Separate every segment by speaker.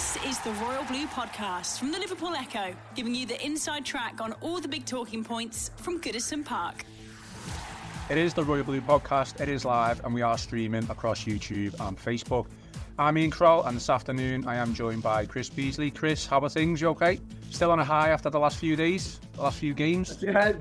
Speaker 1: This is the Royal Blue podcast from the Liverpool Echo, giving you the inside track on all the big talking points from Goodison Park.
Speaker 2: It is the Royal Blue podcast. It is live and we are streaming across YouTube and Facebook. I'm Ian Croll and this afternoon I am joined by Chris Beesley. Chris, how are things? You okay? Still on a high after the last few days, the last few games?
Speaker 3: Yeah,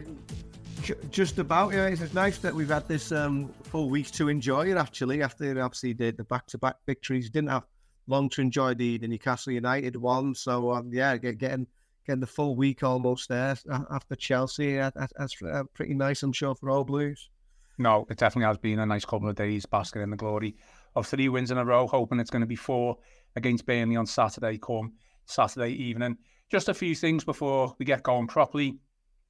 Speaker 3: just about. Yeah, it's nice that we've had this um, full week to enjoy it actually after obviously the, the back-to-back victories. Didn't have long to enjoy the, the Newcastle United one. So um, yeah, getting getting the full week almost there after Chelsea. That's uh, pretty nice, I'm sure, for all Blues.
Speaker 2: No, it definitely has been a nice couple of days, basking in the glory of three wins in a row. Hoping it's going to be four against Burnley on Saturday, come Saturday evening. Just a few things before we get going properly.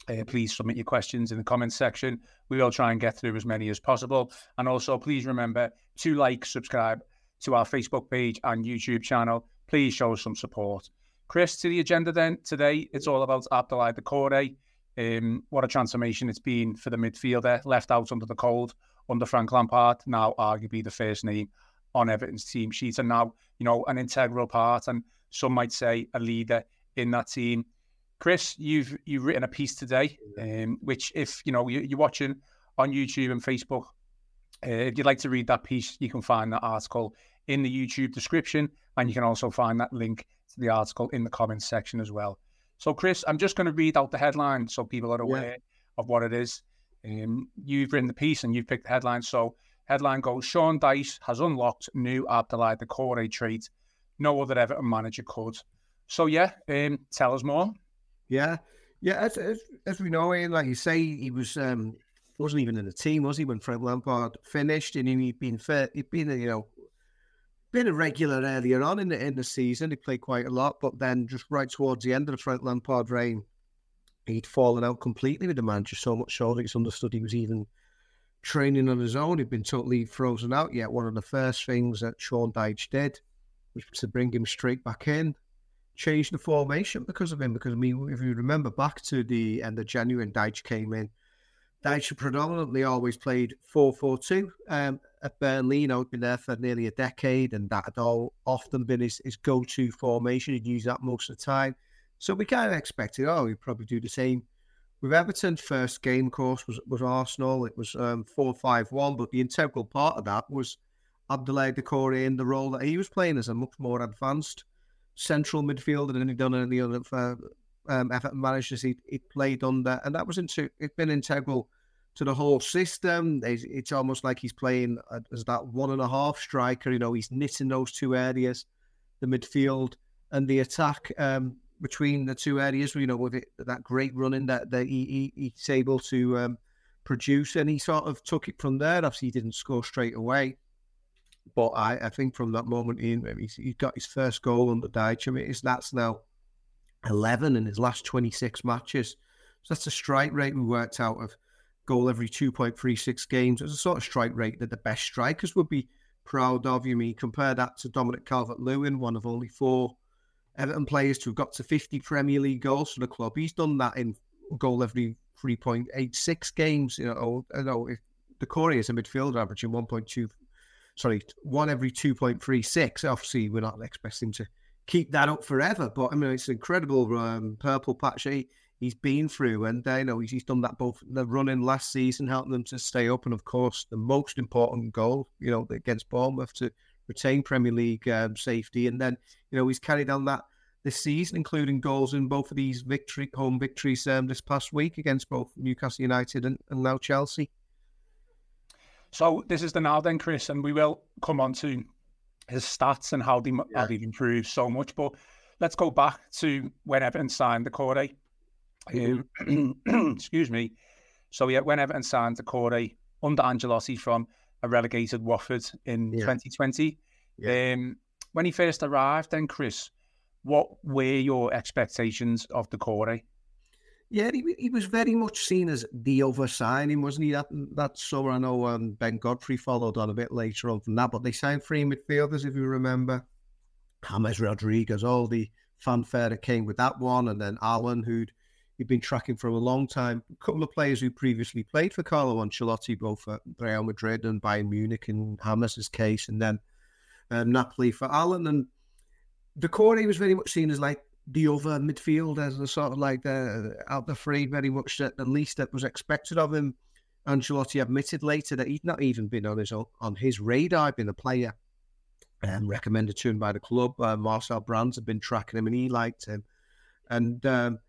Speaker 2: Uh, please submit your questions in the comments section. We will try and get through as many as possible. And also, please remember to like, subscribe, to our Facebook page and YouTube channel. Please show us some support. Chris, to the agenda then today, it's all about Abdoulaye Doucouré. Um, what a transformation it's been for the midfielder, left out under the cold under Frank Lampard, now arguably the first name on Everton's team sheet, and now you know an integral part, and some might say a leader in that team. Chris, you've you've written a piece today, um, which if you know you're watching on YouTube and Facebook, uh, if you'd like to read that piece, you can find that article in the YouTube description, and you can also find that link to the article in the comments section as well. So, Chris, I'm just going to read out the headline so people are aware yeah. of what it is. Um, you've written the piece and you've picked the headline. So, headline goes: Sean Dyche has unlocked new Abdoulaye Doucouré trait no other Everton manager could. So, yeah, um, tell us more.
Speaker 3: Yeah, yeah. As, as, as we know, Ian, like you say, he was um, wasn't even in the team, was he, when Frank Lampard finished? And he'd been fair, he'd been, you know, been a regular earlier on in the in the season. He played quite a lot, but then just right towards the end of the Frank Lampard reign, he'd fallen out completely with the manager. So much so that it's understood he was even training on his own. He'd been totally frozen out. Yet one of the first things that Sean Dyche did was to bring him straight back in, change the formation because of him. Because I mean, if you remember back to the end of January, Dyche came in Dyche predominantly always played 4 4 2 um, at Burnley. You know, he'd been there for nearly a decade, and that had all often been his, his go to formation. He'd use that most of the time. So we kind of expected, oh, he'd probably do the same with Everton. First game, course, was, was Arsenal. It was um, 4 5 1, but the integral part of that was Abdoulaye Doucouré in the role that he was playing as a much more advanced central midfielder than he'd done in the other uh, um, Everton managers he he played under, and that was into it's been integral to the whole system. It's, almost like he's playing as that one and a half striker. You know, he's knitting those two areas, the midfield and the attack um, between the two areas. You know, with it, that great running that that he, he he's able to um, produce, and he sort of took it from there. Obviously, he didn't score straight away. But I, I think from that moment in, he's, he got his first goal under Dyche. I mean, it's, that's now 11 in his last 26 matches. So that's a strike rate we worked out of goal every 2.36 games. It's a sort of strike rate that the best strikers would be proud of. You mean compare that to Dominic Calvert Lewin, one of only four Everton players to have got to 50 Premier League goals for the club. He's done that in goal every 3.86 games. You know, you know if Doucouré is a midfielder averaging 1.2, sorry, one every 2.36. Obviously, we're not expecting to keep that up forever. But I mean, it's an incredible um, purple patch he's been through, and I uh, know he's, he's done that both the running last season, helping them to stay up, and of course the most important goal, you know, against Bournemouth to retain Premier League um, safety, and then you know he's carried on that this season, including goals in both of these victory home victories um, this past week against both Newcastle United and, and now Chelsea.
Speaker 2: So this is the now then, Chris, and we will come on to his stats and how they yeah. how they've improved so much. But let's go back to when Everton signed Doucouré. excuse me. So yeah, when Everton signed Doucouré under Ancelotti from a relegated Watford in yeah. 2020. Yeah. Um, when he first arrived, then Chris, what were your expectations of Doucouré?
Speaker 3: Yeah, he, he was very much seen as the other signing, wasn't he? That that summer, I know um, Ben Godfrey followed on a bit later on from that, but they signed three midfielders, if you remember. James Rodriguez, all the fanfare that came with that one, and then Allan, who'd he'd been tracking for a long time. A couple of players who previously played for Carlo Ancelotti, both at Real Madrid and Bayern Munich in James's case, and then um, Napoli for Allan. And Doucouré was very much seen as like the other midfielder, as the sort of like the out the free, very much the, least that was expected of him. Ancelotti admitted later that he'd not even been on his on his radar, been a player um, recommended to him by the club. Uh, Marcel Brands had been tracking him, and he liked him. And um,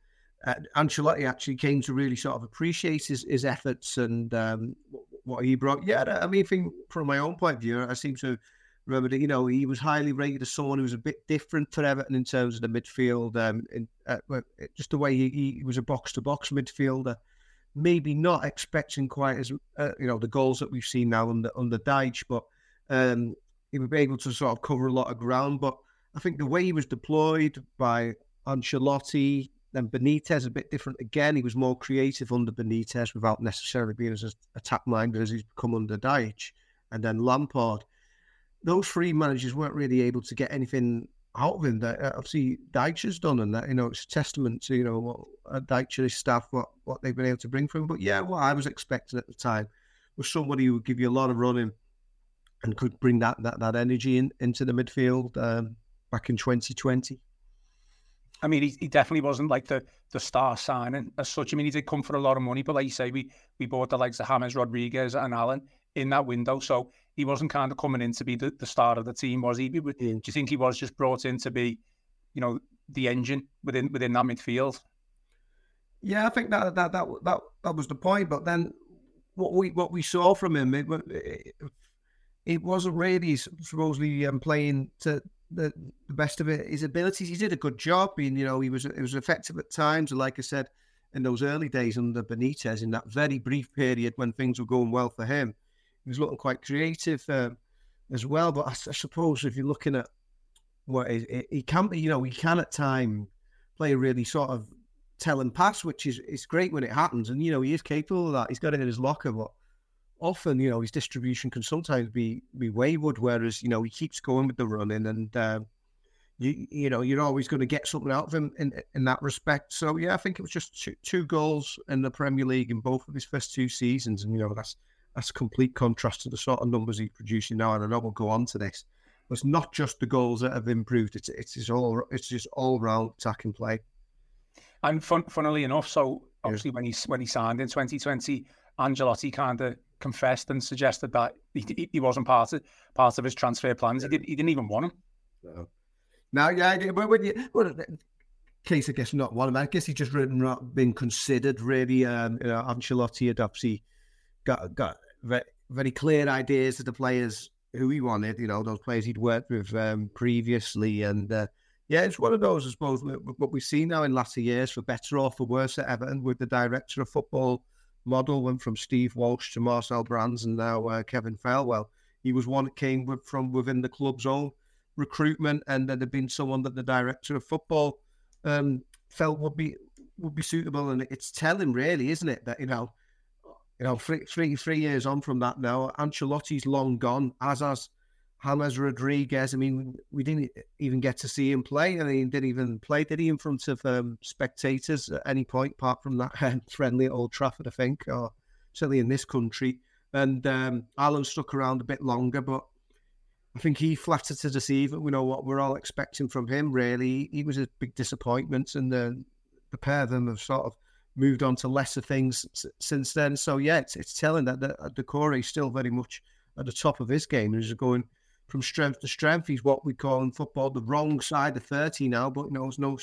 Speaker 3: uh, Ancelotti actually came to really sort of appreciate his, his efforts and um, what he brought. Yeah, I mean, think from my own point of view, I seem to remember that you know he was highly rated as someone who was a bit different for Everton in terms of the midfield. Um, in, uh, just the way he, he was a box to box midfielder. Maybe not expecting quite as uh, you know the goals that we've seen now under under Dyche, but um, he would be able to sort of cover a lot of ground. But I think the way he was deployed by Ancelotti, then Benitez a bit different again. He was more creative under Benitez without necessarily being as attack minded as he's become under Dyche, and then Lampard. Those three managers weren't really able to get anything out of him that uh, obviously Dyche has done, and that you know it's a testament to you know what uh, Dyche and his staff what what they've been able to bring for him. But yeah, what I was expecting at the time was somebody who would give you a lot of running and could bring that that, that energy in, into the midfield um, back in 2020.
Speaker 2: I mean, he, he definitely wasn't like the the star signing as such. I mean, he did come for a lot of money, but like you say, we we bought the likes of James Rodriguez and Allan in that window, so he wasn't kind of coming in to be the, the star of the team, was he? Do you think he was just brought in to be, you know, the engine within within that midfield?
Speaker 3: Yeah, I think that that that that, that was the point. But then what we what we saw from him, it, it, it wasn't really supposedly um, playing to the, the best of it, his abilities. He did a good job, and you know he was it was effective at times. Like I said, in those early days under Benitez, in that very brief period when things were going well for him, he was looking quite creative um, as well. But I, I, suppose if you're looking at what he, he can, you know, he can at time play a really sort of tell and pass, which is it's great when it happens, and you know he is capable of that. He's got it in his locker, but often, you know, his distribution can sometimes be be wayward. Whereas, you know, he keeps going with the running, and uh, you you know, you're always going to get something out of him in in that respect. So yeah, I think it was just two, two goals in the Premier League in both of his first two seasons, and you know, that's that's a complete contrast to the sort of numbers he's producing now. And I know we'll go on to this. But it's not just the goals that have improved; it's it's just all it's just all round attacking play.
Speaker 2: And fun, funnily enough, so obviously yeah. when he when he signed in 2020, Ancelotti kind of confessed and suggested that he, he wasn't part of part of his transfer plans. He did he didn't even want him.
Speaker 3: No. Now, yeah, but when you well, case I guess not one. of them. I guess he just not been considered really. Um, you know, Ancelotti had obviously got got very, clear ideas of the players who he wanted. You know, those players he'd worked with um, previously, and uh, yeah, it's one of those. I suppose what we've seen now in latter years, for better or for worse, at Everton with the director of football model went from Steve Walsh to Marcel Brands and now uh, Kevin Thelwell. He was one that came from within the club's own recruitment, and then there had been someone that the director of football um, felt would be would be suitable. And it's telling, really, isn't it, that you know, you know, three, three, three years on from that now, Ancelotti's long gone, as has James Rodriguez. I mean, we didn't even get to see him play. I mean, he didn't even play, did he, in front of um, spectators at any point, apart from that friendly at Old Trafford, I think, or certainly in this country. And um, Allan stuck around a bit longer, but I think he flattered to deceive. We know what we're all expecting from him, really. He was a big disappointment, and the, the pair of them have sort of moved on to lesser things since then. So, yeah, it's, it's telling that the, Doucouré is still very much at the top of his game. and He's going – from strength to strength. He's what we call in football the wrong side of 30 now, but you know, no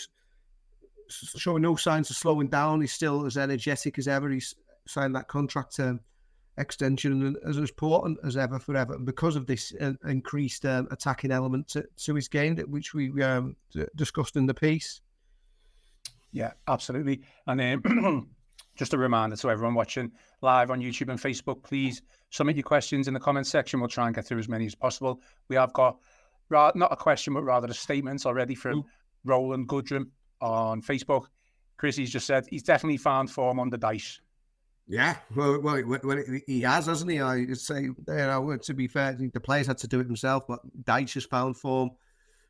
Speaker 3: showing no signs of slowing down. He's still as energetic as ever. He's signed that contract um, extension and as important as ever forever. And because of this uh, increased um, attacking element to, to, his game, which we um, discussed in the piece.
Speaker 2: Yeah, absolutely. And um, just a reminder to everyone watching live on YouTube and Facebook, please submit your questions in the comments section. We'll try and get through as many as possible. We have got not a question, but rather a statement already from Ooh. Roland Goodrum on Facebook. Chris, he's just said he's definitely found form on the Dyche.
Speaker 3: Yeah, well, well, well, he has, hasn't he? I say, you know, to be fair, the players had to do it himself, but Dyche has found form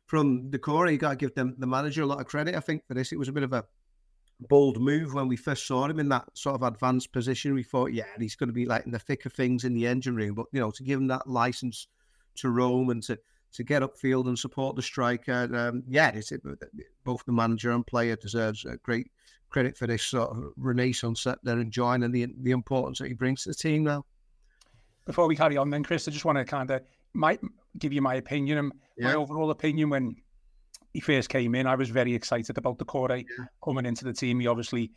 Speaker 3: from the core. You got to give them the manager a lot of credit, I think, for this. It was a bit of a bold move when we first saw him in that sort of advanced position. We thought, yeah, he's going to be like in the thick of things in the engine room. But you know, to give him that license to roam and to to get upfield and support the striker. Um, yeah, it's, it, both the manager and player deserves a great credit for this sort of renaissance that they're enjoying and the the importance that he brings to the team now.
Speaker 2: Before we carry on, then Chris, I just want to kind of might give you my opinion and yeah. my overall opinion when he first came in. I was very excited about Doucouré yeah. coming into the team. He obviously, you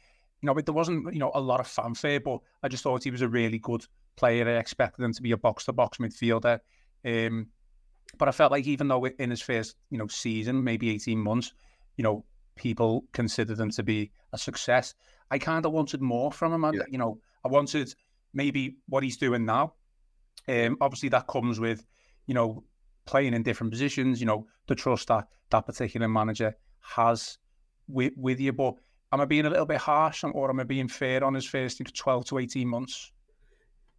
Speaker 2: know, there wasn't you know a lot of fanfare, but I just thought he was a really good player. I expected him to be a box to box midfielder. Um, but I felt like even though in his first, you know, season, maybe 18 months, you know, people considered him to be a success. I kind of wanted more from him. And, yeah. you know, I wanted maybe what he's doing now. Um, obviously, that comes with, you know, playing in different positions, you know, the trust that that particular manager has with, with you. But am I being a little bit harsh or am I being fair on his first 12 to 18 months?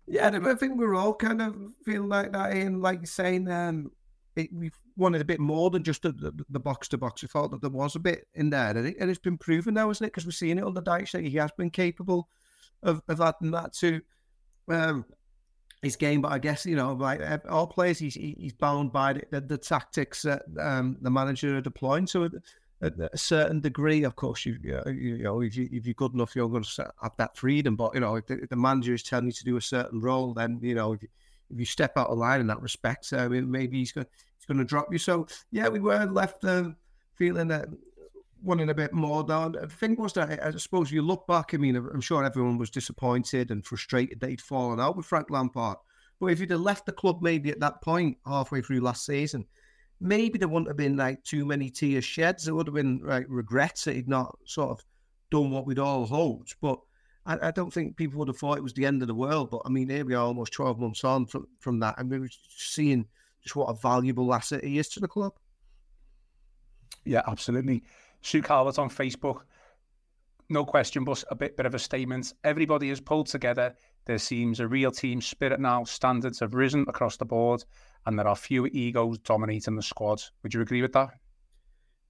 Speaker 3: Yeah, I think we're all kind of feeling like that. And like you're saying, um, it, we wanted a bit more than just the, box to box. We thought that there was a bit in there, and, it, it's been proven now, isn't it? Because we're seeing it on the Dyche that he has been capable of, of adding that to um, his game. But I guess you know, like all players, he's he's bound by the, the, the tactics that um, the manager are deploying. So at a certain degree, of course, you you know if you if you're good enough, you're going to have that freedom. But you know, if the, if the manager is telling you to do a certain role, then you know. If you, if you step out of line in that respect, uh, maybe he's going he's going to drop you. So yeah, we were left um, feeling that wanting a bit more down. The thing was that I suppose you look back. I mean, I'm sure everyone was disappointed and frustrated that he'd fallen out with Frank Lampard. But if he'd have left the club maybe at that point halfway through last season, maybe there wouldn't have been like too many tears sheds. There would have been like regrets that he'd not sort of done what we'd all hoped. But I, I, don't think people would have thought it was the end of the world. But I mean, here we are almost 12 months on from, from that. and we are seeing just what a valuable asset he is to the club.
Speaker 2: Yeah, absolutely. Sue Calvert on Facebook. No question, but a bit, bit of a statement. Everybody is pulled together. There seems a real team spirit now. Standards have risen across the board, and there are fewer egos dominating the squad. Would you agree with that?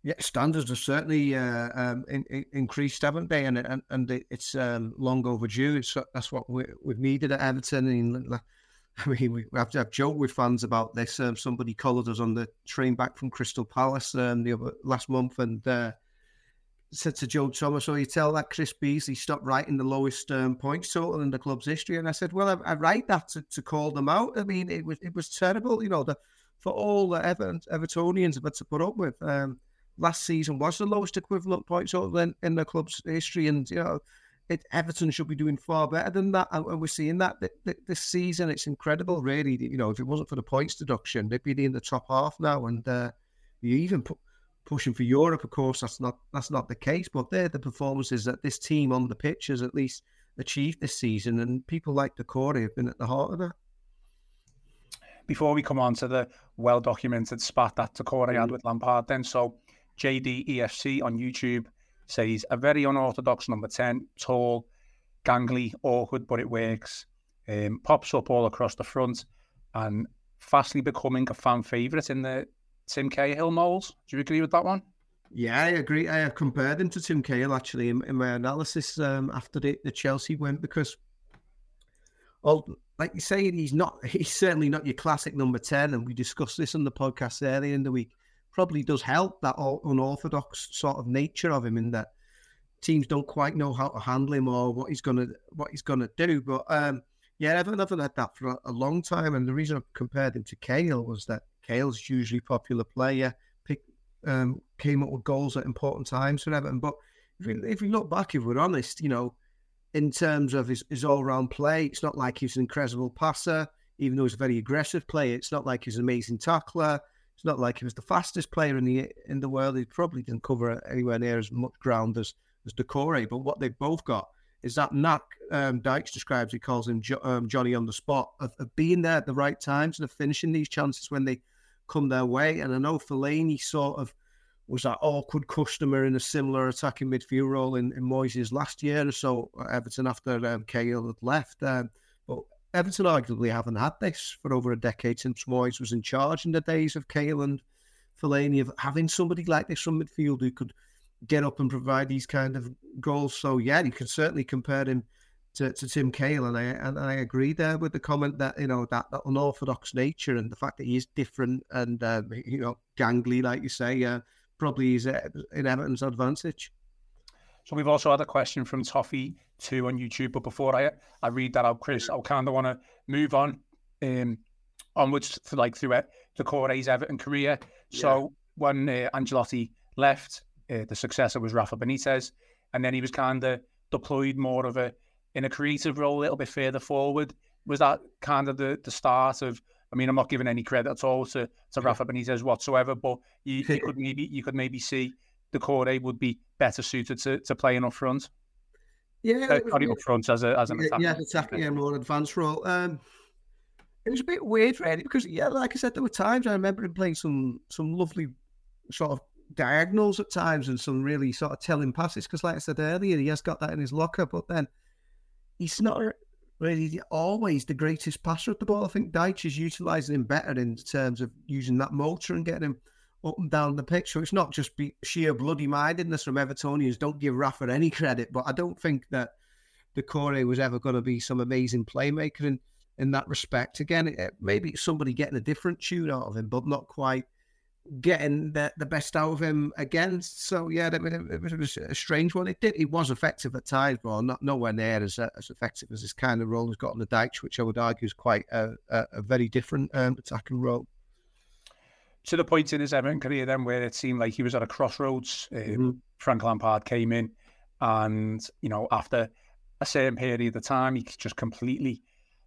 Speaker 3: Yeah, standards have certainly uh, um, in, in, increased, haven't they? And and, and it's um, long overdue. It's, that's what we, have needed at Everton. I mean, we have to have joked with fans about this. Um, somebody collared us on the train back from Crystal Palace um, the other, last month and uh, said to Joe Thomas, "Oh, you tell that Chris Beesley stopped writing the lowest um, points total in the club's history." And I said, "Well, I, I write that to, to, call them out. I mean, it was it was terrible, you know, the, for all the Ever- Evertonians have had to put up with." Um, last season was the lowest equivalent points in, in the club's history, and you know, it, Everton should be doing far better than that, and we're seeing that this season. It's incredible, really. You know, if it wasn't for the points deduction, they'd be in the top half now, and uh, you even pu- pushing for Europe. Of course, that's not that's not the case, but they're the performances that this team on the pitch has at least achieved this season, and people like Doucouré have been at the heart of that
Speaker 2: before we come on to the well documented spat that Doucouré had mm. with Lampard, then so JDEFC on YouTube says a very unorthodox number 10, tall, gangly, awkward, but it works. Um, pops up all across the front and fastly becoming a fan favourite in the Tim Cahill moles. Do you agree with that one?
Speaker 3: Yeah, I agree. I have compared him to Tim Cahill actually in, in my analysis um, after the, the Chelsea went because, well, like you say, he's not. He's certainly not your classic number ten, and we discussed this on the podcast earlier in the week probably does help that unorthodox sort of nature of him in that teams don't quite know how to handle him or what he's gonna what he's gonna do. But um, yeah, I've never had that for a, long time, and the reason I compared him to Cahill was that Cahill's usually popular player, pick, um, came up with goals at important times for Everton. But if we, if we look back, if we're honest, you know, in terms of his, his all round play, it's not like he's an incredible passer, even though he's a very aggressive player. It's not like he's an amazing tackler. It's not like he was the fastest player in the in the world. He probably didn't cover anywhere near as much ground as as Doucouré. But what they've both got is that knack. Um, Dyche describes. He calls him jo- um, Johnny on the spot of, of, being there at the right times and of finishing these chances when they come their way. And I know Fellaini sort of was that awkward customer in a similar attacking midfield role in, in Moyes' last year or so Everton after um, Cahill had left. Um, but Everton arguably haven't had this for over a decade since Moyes was in charge in the days of Cahill and Fellaini of having somebody like this from midfield who could get up and provide these kind of goals. So yeah, you can certainly compare him to, to Tim Cahill, and I and I agree there with the comment that you know that, that unorthodox nature and the fact that he is different and um, you know gangly, like you say, uh, probably is in Everton's advantage.
Speaker 2: So we've also had a question from Toffee too on YouTube, but before I I read that out, Chris, I kind of want to move on um, onwards to like through it to Corey's Everton career. Yeah. So when uh, Ancelotti left, uh, the successor was Rafa Benitez, and then he was kind of deployed more of a in a creative role a little bit further forward. Was that kind of the, the start of? I mean, I'm not giving any credit at all to, to Rafa Benitez whatsoever, but you, you could maybe you could maybe see Doucouré would be better suited to, to playing up front.
Speaker 3: Yeah,
Speaker 2: uh, was, up front as a as an
Speaker 3: attacker. Yeah, attacking yeah, more advanced role. Um, it was a bit weird, really, because yeah, like I said, there were times I remember him playing some some lovely sort of diagonals at times and some really sort of telling passes. Because, like I said earlier, he has got that in his locker, but then he's not really always the greatest passer at the ball. I think Dyche is utilising him better in terms of using that motor and getting him up and down the pitch. So it's not just be sheer bloody mindedness from Evertonians. Don't give Rafa any credit, but I don't think that Doucouré was ever going to be some amazing playmaker in, in that respect. Again, it, maybe somebody getting a different tune out of him, but not quite getting the, the best out of him again. So yeah, it, it, was a strange one. It did. It was effective at times, but not nowhere near as as effective as this kind of role has got on the Dyche, which I would argue is quite a, a, a very different um, attacking role.
Speaker 2: To the point in his Everton career, then where it seemed like he was at a crossroads. Um, mm-hmm. Frank Lampard came in, and you know after a certain period of time, he just completely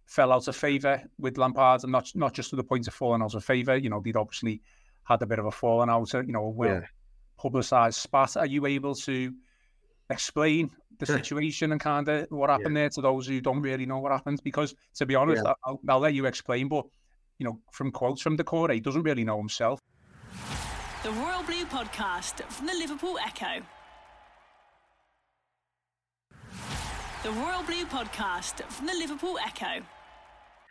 Speaker 2: fell out of favour with Lampard, and not not just to the point of falling out of favour. You know, they'd obviously had a bit of a falling out, you know, a well yeah. publicised spat. Are you able to explain the situation and kind of what happened yeah. there to those who don't really know what happened? Because to be honest, yeah. I'll, I'll, let you explain, but you know, from quotes from Doucouré, he doesn't really know himself.
Speaker 1: The Royal Blue Podcast from the Liverpool Echo. The Royal Blue Podcast from the Liverpool Echo.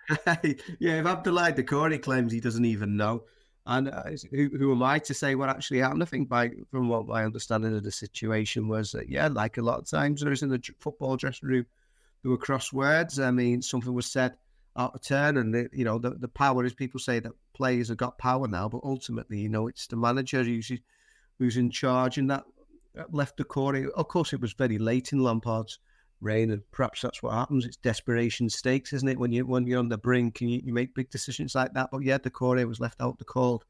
Speaker 3: yeah, if Abdoulaye Doucouré claims he doesn't even know, and uh, who, who am I to say what actually happened? I think, by from what my understanding of the situation was that, yeah, like a lot of times there is in the football dressing room, there were crosswords. I mean, something was said out of turn, and the, you know, the, the power is people say that players have got power now, but ultimately, you know, it's the manager who's who's in charge, and that left Doucouré. Of course, it was very late in Lampard's reign, and perhaps that's what happens. It's desperation stakes, isn't it? When you when you're on the brink and you, you make big decisions like that. But yeah, the Doucouré was left out the cold.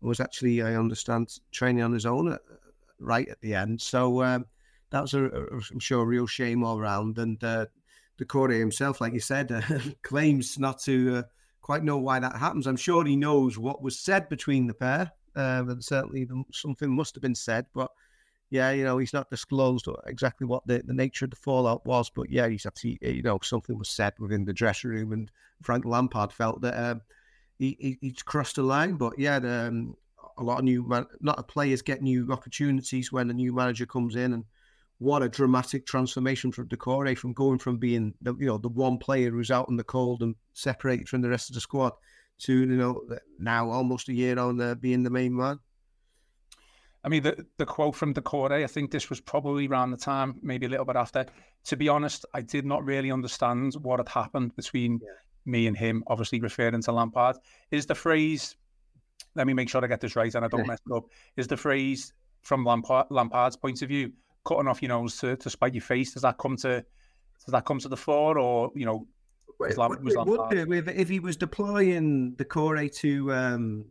Speaker 3: Was actually, I understand, training on his own at, right at the end. So um, that was, a, a, I'm sure, a real shame all round. And uh, Doucouré himself, like you said, uh, claims not to uh, quite know why that happens. I'm sure he knows what was said between the pair, um, and certainly something must have been said. But yeah, you know, he's not disclosed exactly what the, the nature of the fallout was, but yeah, he's actually, you know, something was said within the dressing room, and Frank Lampard felt that um, he, he he'd crossed the line. But yeah, the, um, a lot of new man, a players get new opportunities when a new manager comes in, and what a dramatic transformation from Doucouré from going from being the you know the one player who's out in the cold and separated from the rest of the squad to you know now almost a year on uh, being the main man.
Speaker 2: I mean, the, the quote from Doucouré, I think this was probably around the time, maybe a little bit after. To be honest, I did not really understand what had happened between yeah. me and him, obviously referring to Lampard. Is the phrase, let me make sure I get this right and I don't mess it up, is the phrase from Lampard, Lampard's point of view, cutting off your nose to, to spite your face, does that come to does that come to the fore or, you know,
Speaker 3: was Lampard... Would, if he was deploying Doucouré to um,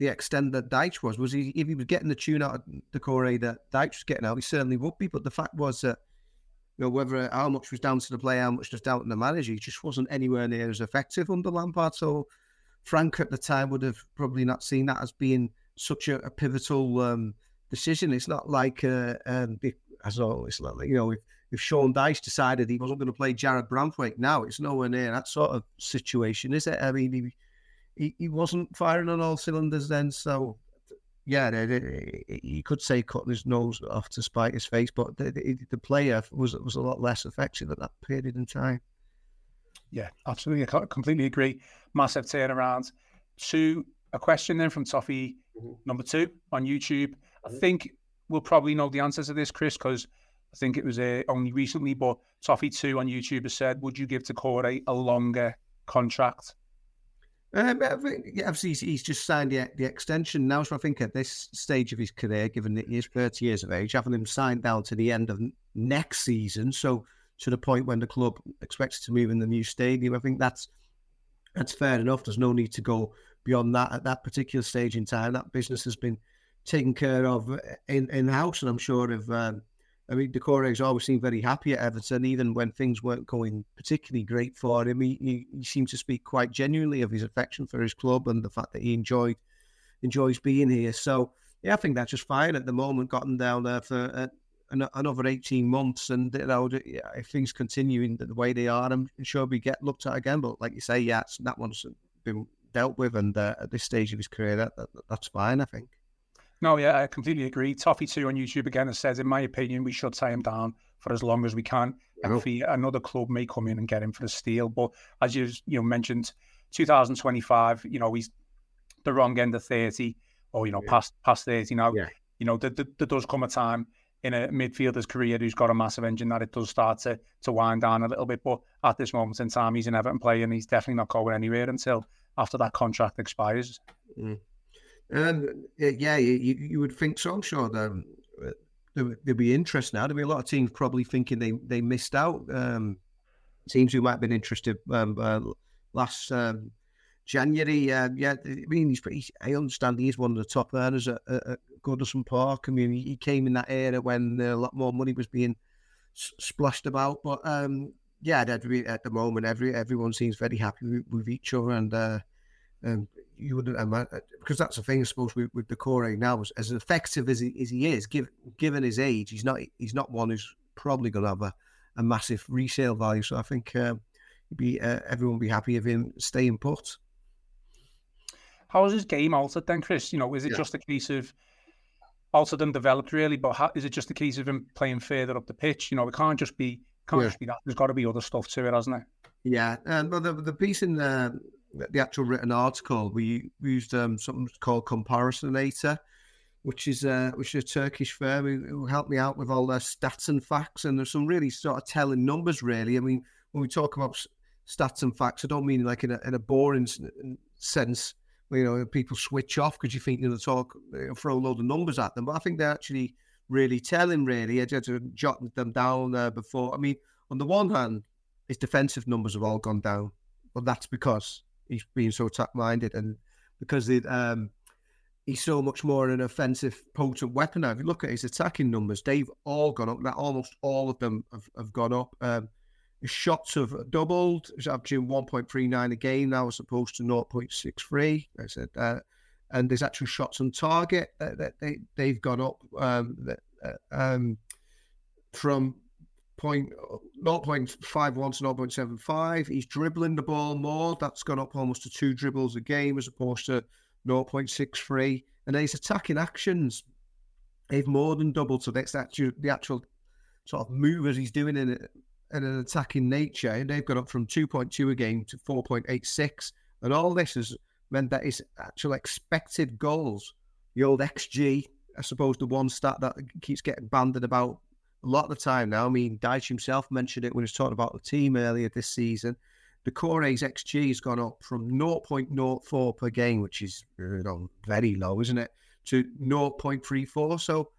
Speaker 3: the extent that Dyche was. Was he if he was getting the tune out of Doucouré that Dyche was getting out, he certainly would be. But the fact was that you know whether how much was down to the player, how much was down to the manager, he just wasn't anywhere near as effective under Lampard. So Frank at the time would have probably not seen that as being such a, a pivotal um, decision. It's not like uh, um, as always, you know, if, if Sean Dyche decided he wasn't going to play Jarrad Branthwaite now, it's nowhere near that sort of situation, is it? I mean, he, he, he wasn't firing on all cylinders then. So, yeah, he could say cutting his nose off to spite his face, but the, the player was was a lot less effective at that period in time.
Speaker 2: Yeah, absolutely. I completely agree. Massive turnaround. To a question then from Toffee, mm-hmm. number two on YouTube. I mm-hmm. think we'll probably know the answer to this, Chris, because I think it was uh, only recently, but Toffee2 on YouTube has said, would you give Doucouré a longer contract?
Speaker 3: Um, obviously, he's just signed the, the extension now. So I think at this stage of his career, given that he is 30 years of age, having him signed down to the end of next season, so to the point when the club expects to move in the new stadium, I think that's that's fair enough. There's no need to go beyond that at that particular stage in time. That business has been taken care of in in house, and I'm sure of um, I mean, has always seemed very happy at Everton, even when things weren't going particularly great for him. He, he, he, seemed to speak quite genuinely of his affection for his club and the fact that he enjoyed enjoys being here. So, yeah, I think that's just fine at the moment. Got him down there for uh, an, another 18 months, and you know, if things continue in the way they are, I'm sure we get looked at again. But like you say, yeah, that one's been dealt with, and uh, at this stage of his career, that, that that's fine, I think.
Speaker 2: No, yeah, I completely agree. Toffee2 on YouTube again has said, in my opinion, we should tie him down for as long as we can. And if he, another club may come in and get him for the steal. But as you you know mentioned, 2025, you know, he's the wrong end of 30 or, you know, yeah. past past 30 now. Yeah. You know, there, there, there does come a time in a midfielder's career who's got a massive engine that it does start to to wind down a little bit. But at this moment in time, he's an Everton player and he's definitely not going anywhere until after that contract expires.
Speaker 3: Mm. Um, yeah, you, you would think so. I'm sure there, there'd be interest now. There'd be a lot of teams probably thinking they, they missed out. Um, teams who might have been interested um, uh, last um, January. Uh, yeah, I mean, he's, he's, I understand he's one of the top earners at, at Goodison Park. I mean, he came in that era when a lot more money was being splashed about. But um, yeah, at the moment, every everyone seems very happy with, with each other, and uh, um, you would uh, because that's the thing I suppose with, with Doucouré now as, as effective as he, as he is given given his age he's not he's not one who's probably going to have a, a massive resale value. So I think um, be uh, everyone be happy of him staying put.
Speaker 2: How is his game altered then Chris? You know is it yeah. just a case of altered and developed really but how, is it just a case of him playing further up the pitch? You know it can't just be can't yeah. just be that. There's got to be other stuff to it hasn't it?
Speaker 3: Yeah and well the, the piece in the the actual written article, we, used um, something called Comparisonator, which is uh, which is a Turkish firm who, helped me out with all their stats and facts. And there's some really sort of telling numbers, really. I mean, when we talk about stats and facts, I don't mean like in a, in a boring sense. You know, people switch off because you think you're going to talk, you know, throw a load of numbers at them. But I think they're actually really telling, really. I just jotted them down uh, before. I mean, on the one hand, his defensive numbers have all gone down, but that's because he's being so attack minded and because um, he's so much more an offensive, potent weapon now. If you look at his attacking numbers, they've all gone up. That almost all of them have, have gone up. Um, his shots have doubled. He's averaging 1.39 a game now as opposed to 0.63. I said, uh, and there's actual shots on target that, they they've gone up um, that, uh, um, from point 0.51 to 0.75. He's dribbling the ball more. That's gone up almost to two dribbles a game as opposed to 0.63. And then his attacking actions, they've more than doubled. So that's actually the actual sort of movers he's doing in, in an attacking nature. And they've gone up from 2.2 a game to 4.86. And all this has meant that his actual expected goals, the old XG, I suppose the one stat that keeps getting banded about a lot of the time now. I mean, Dyche himself mentioned it when he was talking about the team earlier this season. Doucouré's XG has gone up from 0.04 per game, which is you know, very low, isn't it, to 0.34. So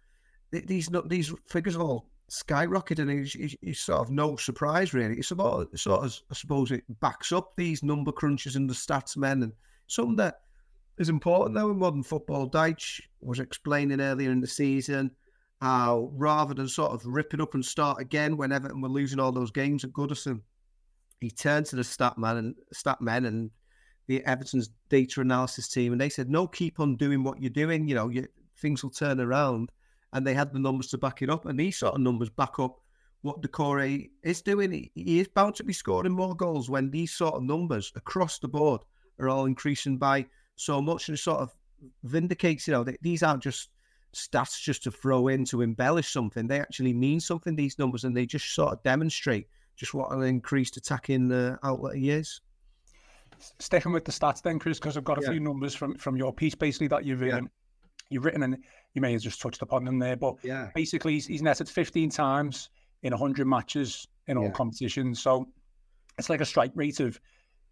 Speaker 3: these these figures have all skyrocketed, and it's, it's, it's, sort of no surprise, really. It's about sort of, I suppose, it backs up these number crunches and the stats men, and something that is important though in modern football. Dyche was explaining earlier in the season how rather than sort of rip it up and start again when Everton were losing all those games at Goodison, he turned to the stat man and stat men and the Everton's data analysis team, and they said, "No, keep on doing what you're doing. You know, you, things will turn around." And they had the numbers to back it up, and these sort of numbers back up what Doucouré is doing. He, he is bound to be scoring more goals when these sort of numbers across the board are all increasing by so much, and it sort of vindicates, you know, that these aren't just stats just to throw in to embellish something. They actually mean something, these numbers, and they just sort of demonstrate just what an increased attacking uh, outlet he is.
Speaker 2: Sticking with the stats then, Chris, because I've got a yeah. few numbers from, from your piece basically that you've written. Yeah. you've written and you may have just touched upon them there, but
Speaker 3: yeah,
Speaker 2: basically he's, he's netted 15 times in 100 matches in all competitions. So it's like a strike rate of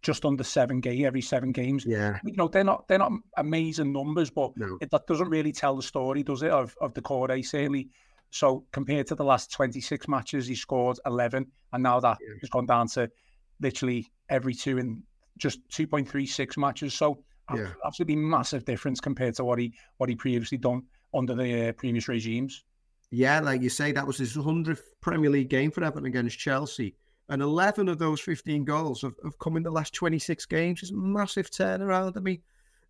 Speaker 2: just under seven game every seven games.
Speaker 3: yeah,
Speaker 2: You know, they're not they're not amazing numbers, but
Speaker 3: no,
Speaker 2: it, that doesn't really tell the story, does it, of of Doucouré certainly. So compared to the last 26 matches, he scored 11, and now that
Speaker 3: Yeah.
Speaker 2: has gone down to literally every two in just 2.36 matches. So
Speaker 3: Yeah.
Speaker 2: absolutely massive difference compared to what he what he previously done under the uh, previous regimes.
Speaker 3: yeah. Like you say, that was his hundredth Premier League game for Everton against Chelsea, and eleven of those fifteen goals have, have come in the last twenty six games. It's a massive turnaround. I mean,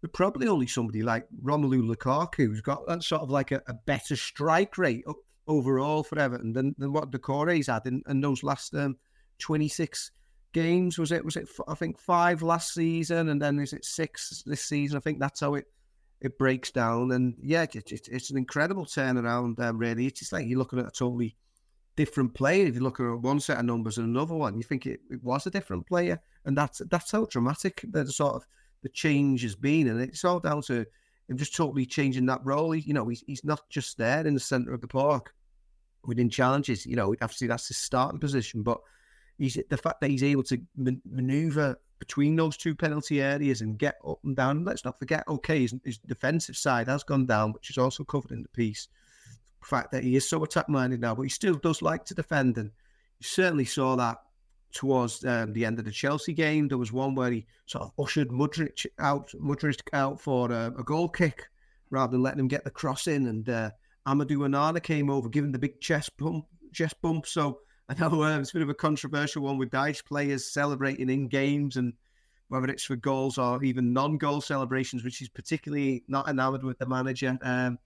Speaker 3: probably only somebody like Romelu Lukaku who's got that sort of like a, a better strike rate overall for Everton than, than what Doucouré's had in, in those last um, 26 games. Was it? Was it? I think five last season, and then is it six this season? I think that's how it it breaks down. And yeah, it, it, it's an incredible turnaround. Um, really, it's just like you're looking at a totally different player. If you look at one set of numbers and another one, you think it, it was a different player, and that's that's how dramatic the sort of the change has been, and it's all down to him just totally changing that role. He, you know, he's he's not just there in the centre of the park within challenges. You know, obviously that's his starting position, but he's the fact that he's able to man- maneuver between those two penalty areas and get up and down. Let's not forget, okay, his, his defensive side has gone down, which is also covered in the piece. Fact that he is so attack minded now, but he still does like to defend, and you certainly saw that towards um, the end of the Chelsea game. There was one where he sort of ushered Mudryk out, Mudryk out for uh, a goal kick rather than letting him get the cross in, and uh, Amadou Onana came over, giving the big chest bump, chest bump. So I know uh, it's a bit of a controversial one with Dyche players celebrating in games and whether it's for goals or even non-goal celebrations, which he's particularly not enamoured with the manager. Um,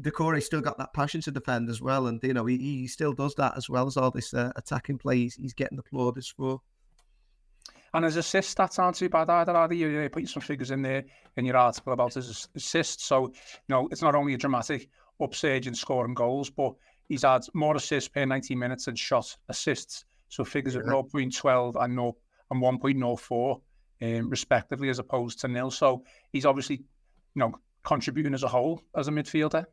Speaker 3: Doucouré still got that passion to defend as well, and you know he, he still does that as well as all this uh, attacking play. He's, he's getting applauded for.
Speaker 2: And his assist stats aren't too bad either. Are they? You you putting some figures in there in your article about his assists. So, you know, it's not only a dramatic upsurge in scoring goals, but he's had more assists per 90 minutes and shot assists. So figures of 0.12 and, 0, and 1.04, um, respectively, as opposed to nil. So he's obviously, you know, contributing as a whole as a midfielder.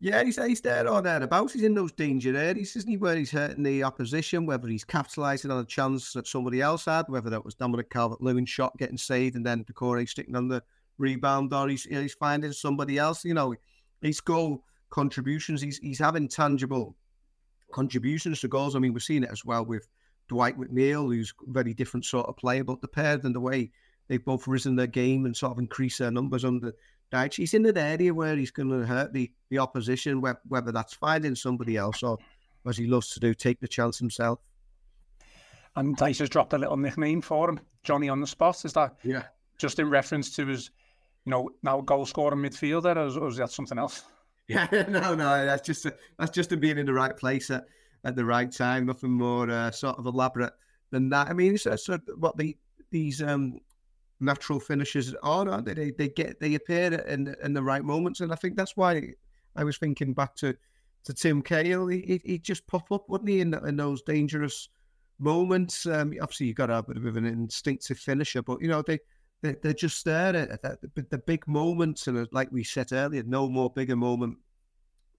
Speaker 3: Yeah, he's, he's there or thereabouts. He's in those danger areas, isn't he? Where he's hurting the opposition, whether he's capitalising on a chance that somebody else had, whether that was Dominic Calvert-Lewin's shot getting saved and then Doucouré sticking on the rebound, or he's, he's finding somebody else. You know, his goal contributions, he's he's having tangible contributions to goals. I mean, we've seen it as well with Dwight McNeil, who's very different sort of player, but the pair and the way they've both risen their game and sort of increased their numbers under Dyche. He's in an area where he's going to hurt the, the opposition, whether that's finding somebody else or, as he loves to do, take the chance himself.
Speaker 2: And Dyche has dropped a little nickname for him, Johnny on the spot. Is that
Speaker 3: Yeah.
Speaker 2: just in reference to his, you know, now goal scoring midfielder, or is, or is that something else?
Speaker 3: Yeah, no, no, that's just a, that's just him being in the right place at, at the right time. Nothing more uh, sort of elaborate than that. I mean, it's, it's what the these um, natural finishers are, aren't they? They, they get they appear in in the right moments, and I think that's why I was thinking back to to Tim Cahill. He he just pop up, wouldn't he, in, in those dangerous moments? Um, obviously, you've got to have a bit of an instinctive finisher, but you know they. they- They're just there at the, the big moments, and uh, like we said earlier, no more bigger moment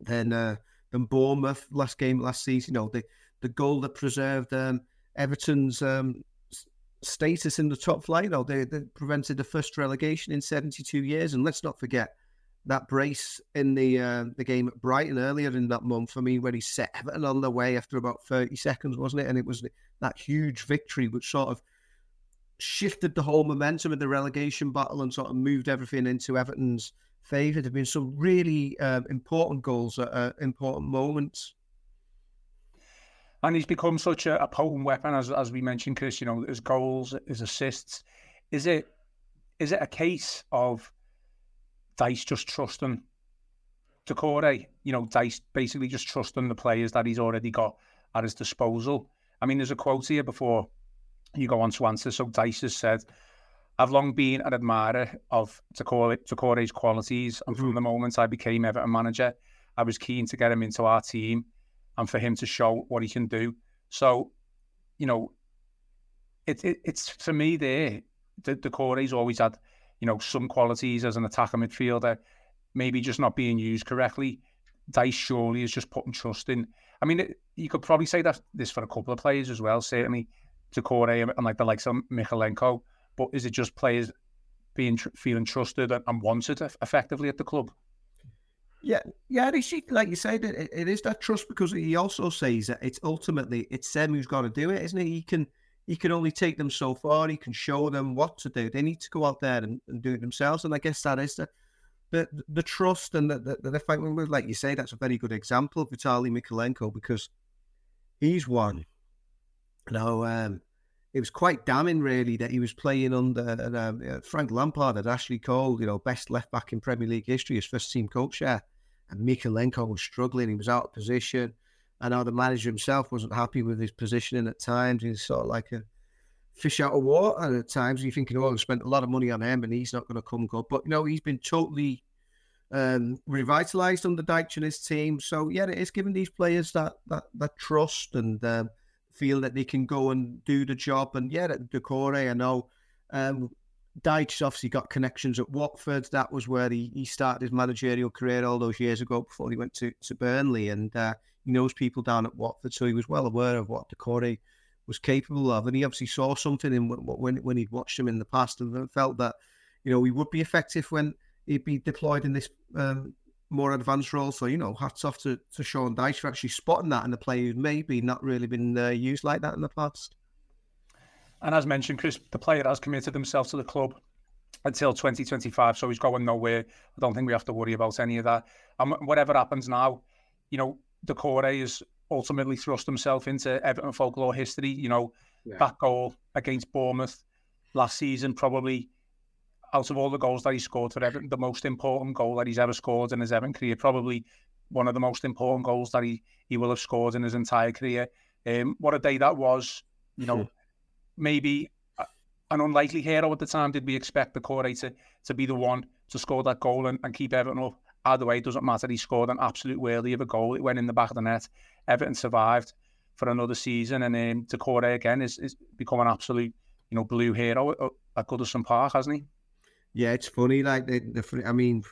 Speaker 3: than uh, than Bournemouth last game last season. You know, the the goal that preserved um, Everton's um, status in the top flight. Know, they, they prevented the first relegation in 72 years. And let's not forget that brace in the uh, the game at Brighton earlier in that month. I mean, when he set Everton on the way after about 30 seconds, wasn't it? And it was that huge victory which sort of shifted the whole momentum of the relegation battle and sort of moved everything into Everton's favour. There have been some really um, important goals at uh, important moments.
Speaker 2: And he's become such a, a potent weapon, as as we mentioned, Chris. You know, his goals, his assists. Is it is it a case of Dyche just trusting Doucouré? You know, Dyche basically just trusting the players that he's already got at his disposal. I mean, there's a quote here before you go on to answer. So Dyche has said, I've long been an admirer of Doucouré, Doucouré's qualities, and from mm-hmm. the moment I became Everton manager, I was keen to get him into our team and for him to show what he can do. So, you know, it, it it's for me there. The, Doucouré's always had, you know, some qualities as an attacker midfielder. maybe just not being used correctly. Dyche surely is just putting trust in. I mean, it, you could probably say that this for a couple of players as well. Certainly, Doucouré and, and like the likes of Mykolenko. But is it just players being feeling trusted and wanted effectively at the club?
Speaker 3: Yeah, yeah, like you said, it, it is that trust because he also says that it's ultimately it's them who's got to do it, isn't it? He can he can only take them so far. He can show them what to do. They need to go out there and, and do it themselves. And I guess that is the the, the trust and the, the, the fact, like you say, that's a very good example of Vitaly Mykolenko because he's one. You know, um, it was quite damning, really, that he was playing under uh, Frank Lampard had Ashley Cole, you know, best left back in Premier League history, his first team coach there. And Mykolenko was struggling. He was out of position. I know the manager himself wasn't happy with his positioning at times. He's sort of like a fish out of water at times. You're thinking, oh, I've spent a lot of money on him and he's not going to come good. But, you know, he's been totally um, revitalised under Dyche and his team. So, yeah, it is giving these players that that, that trust and um, feel that they can go and do the job. And, yeah, Doucouré, I know um, Dyche's obviously got connections at Watford. That was where he, he started his managerial career all those years ago before he went to, to Burnley. And uh, he knows people down at Watford, so he was well aware of what Doucouré was capable of. And he obviously saw something in when, when he'd watched him in the past and felt that, you know, he would be effective when he'd be deployed in this um, more advanced role. So, you know, hats off to, to Sean Dyche for actually spotting that in a player who's maybe not really been uh, used like that in the past.
Speaker 2: And as mentioned, Chris, the player has committed himself to the club until 2025, so he's going nowhere. I don't think we have to worry about any of that. And whatever happens now, you know, Doucouré has ultimately thrust himself into Everton folklore history. You know, yeah. that goal against Bournemouth last season, probably out of all the goals that he scored for Everton, the most important goal that he's ever scored in his Everton career, probably one of the most important goals that he, he will have scored in his entire career. Um, what a day that was, you know, maybe an unlikely hero at the time. Did we expect Doucouré to, to be the one to score that goal and, and keep Everton up? Either way, it doesn't matter. He scored an absolute worthy of a goal. It went in the back of the net. Everton survived for another season, and um, Doucouré again is, is become an absolute, you know, blue hero at, at Goodison Park, hasn't he?
Speaker 3: Yeah, it's funny. Like the, the I mean,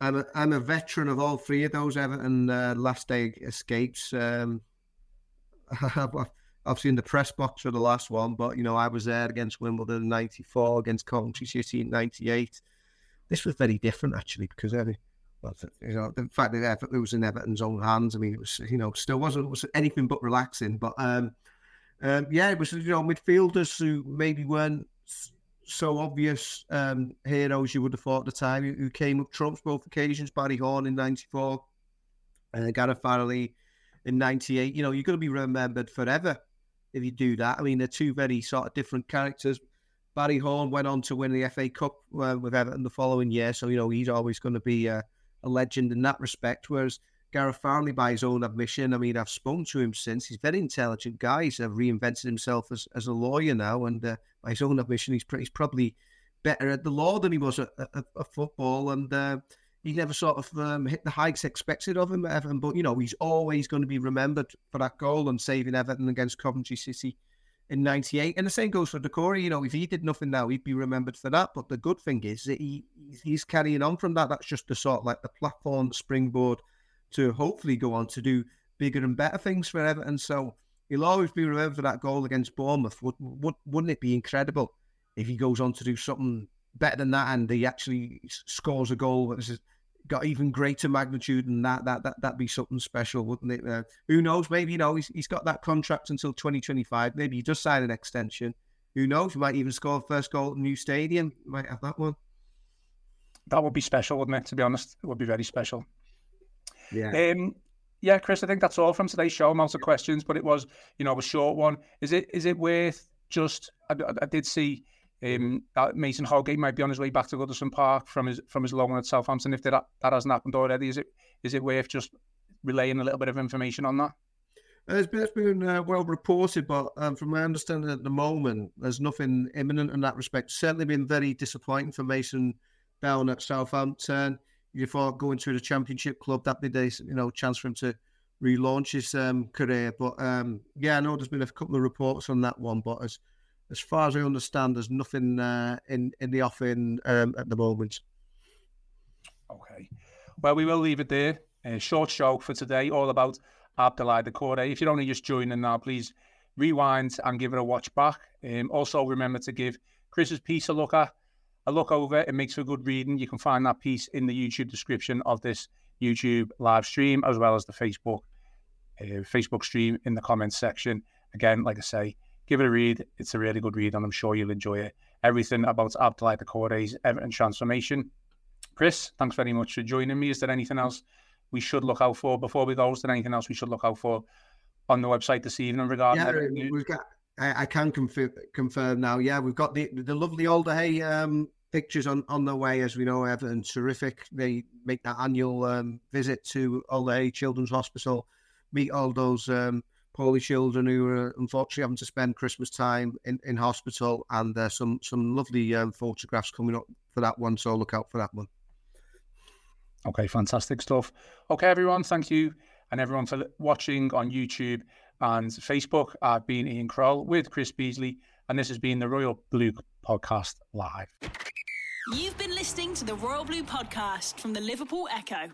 Speaker 3: I'm a, I'm a veteran of all three of those Everton uh, last day escapes. Um, I've seen the press box for the last one, but you know, I was there against Wimbledon in '94, against Coventry City in '98. This was very different actually because well, you know, the fact that it was in Everton's own hands. I mean, it was you know still wasn't was anything but relaxing. But um, um, yeah, it was you know midfielders who maybe weren't so obvious um, heroes you would have thought at the time who came up trumps both occasions. Barry Horne in '94, uh, Gareth Farrelly in '98. You know, you're going to be remembered forever if you do that. I mean, they're two very sort of different characters. Barry Horne went on to win the FA Cup uh, with Everton the following year, so you know he's always going to be a, a legend in that respect. Whereas Gareth Farrelly, by his own admission, I mean, I've spoken to him since. He's a very intelligent guy. He's uh, reinvented himself as, as a lawyer now, and uh, by his own admission, he's, he's probably better at the law than he was at, at, at football. And uh, he never sort of um, hit the heights expected of him at Everton. But, you know, he's always going to be remembered for that goal and saving Everton against Coventry City in 98. And the same goes for Doucouré. You know, if he did nothing now, he'd be remembered for that. But the good thing is that he he's carrying on from that. That's just the sort of like the platform, springboard to hopefully go on to do bigger and better things for Everton. So he'll always be remembered for that goal against Bournemouth. Would, would, wouldn't it be incredible if he goes on to do something better than that and he actually scores a goal got even greater magnitude and that that that that'd be something special, wouldn't it? Uh, who knows? Maybe you know he's, he's got that contract until 2025. Maybe he does sign an extension. Who knows? He might even score the first goal at the new stadium. Might have that one.
Speaker 2: That would be special, wouldn't it? To be honest, it would be very special.
Speaker 3: Yeah.
Speaker 2: Um, yeah, Chris. I think that's all from today's show. Amounts of questions, but it was, you know, a short one. Is it is it worth just? I, I did see um, Mason Holgate might be on his way back to Goodison Park from his from his loan at Southampton. If that that hasn't happened already, is it is it worth just relaying a little bit of information on that?
Speaker 3: It's been, it's been uh, well reported, but um, from my understanding at the moment, there's nothing imminent in that respect. Certainly been very disappointing for Mason down at Southampton. You thought going through the Championship club, that'd be the you know chance for him to relaunch his um, career. But um, yeah, I know there's been a couple of reports on that one, but as as far as I understand, there's nothing uh, in in the offing um, at the moment.
Speaker 2: Okay. Well, we will leave it there. A short show for today, all about Abdoulaye Doucouré. If you're only just joining now, please rewind and give it a watch back. Um, also, remember to give Chris's piece a look at a look over. It makes for good reading. You can find that piece in the YouTube description of this YouTube live stream, as well as the Facebook uh, Facebook stream in the comments section. Again, like I say, give it a read. It's a really good read, and I'm sure you'll enjoy it. Everything about Abdoulaye Doucouré's Everton transformation. Chris, thanks very much for joining me. Is there anything else we should look out for before we go? Is there anything else we should look out for on the website this evening regarding?
Speaker 3: Yeah, we've got. I, I can confirm, confirm now. Yeah, we've got the the lovely Alder Hey um, pictures on on the way. As we know, Everton terrific. They make that annual um, visit to Alder Hey Children's Hospital, meet all those um, poorly children who are unfortunately having to spend Christmas time in, in hospital, and there's some some lovely um, photographs coming up for that one. So look out for that one.
Speaker 2: Okay, fantastic stuff. Okay, everyone, thank you, and everyone for watching on YouTube and Facebook. I've been Ian Croll with Chris Beesley, and this has been the Royal Blue Podcast Live.
Speaker 1: You've been listening to the Royal Blue Podcast from the Liverpool Echo.